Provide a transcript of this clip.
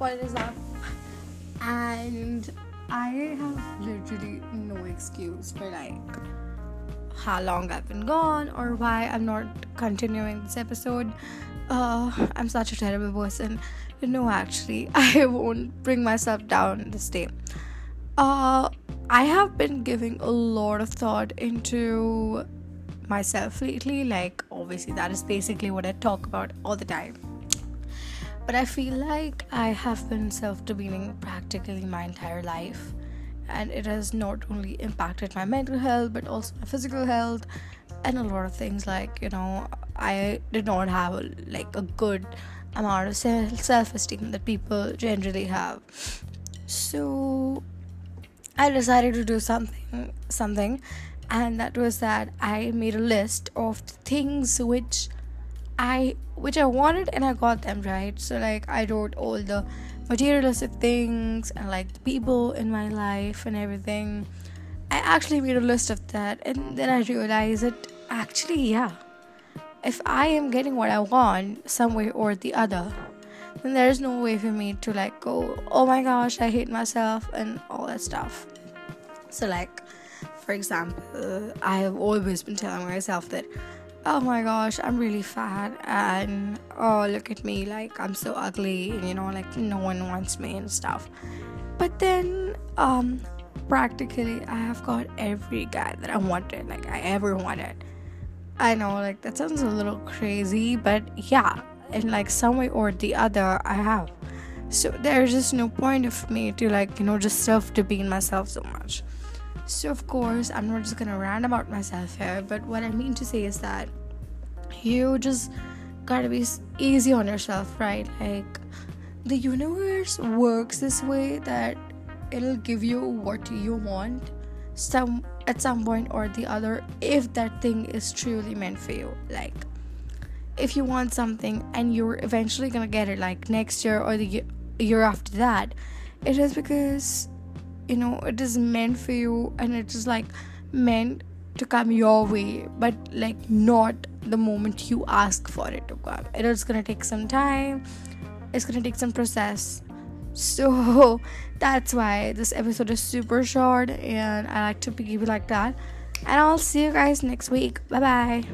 what is up? And I have literally no excuse for like how long I've been gone or why I'm not continuing this episode. Uh, I'm such a terrible person. No, actually, I won't bring myself down this day. Uh, I have been giving a lot of thought into myself lately. Like, obviously, that is basically what I talk about all the time. But I feel like I have been self demeaning practically my entire life. And it has not only impacted my mental health, but also my physical health and a lot of things. Like, you know, I did not have like a good amount of self esteem that people generally have. So I decided to do something something and that was that I made a list of things which I which I wanted and I got them right. So like I wrote all the materialistic things and like the people in my life and everything. I actually made a list of that and then I realized that actually yeah. If I am getting what I want some way or the other, then there is no way for me to like go, oh my gosh, I hate myself and all that stuff. So like for example, I have always been telling myself that, oh my gosh, I'm really fat, and oh, look at me, like I'm so ugly, and you know, like no one wants me and stuff. But then, um, practically, I have got every guy that I wanted, like I ever wanted. I know, like that sounds a little crazy, but yeah, in like some way or the other, I have. So there's just no point of me to like, you know, just self demean myself so much. So, of course, I'm not just gonna rant about myself here, but what I mean to say is that you just gotta be easy on yourself, right? Like, the universe works this way that it'll give you what you want some at some point or the other if that thing is truly meant for you like if you want something and you're eventually gonna get it like next year or the year after that it is because you know it is meant for you and it is like meant to come your way but like not the moment you ask for it to come. It is gonna take some time. It's gonna take some process. So that's why this episode is super short and i like to be like that. And i'll see you guys next week. Bye bye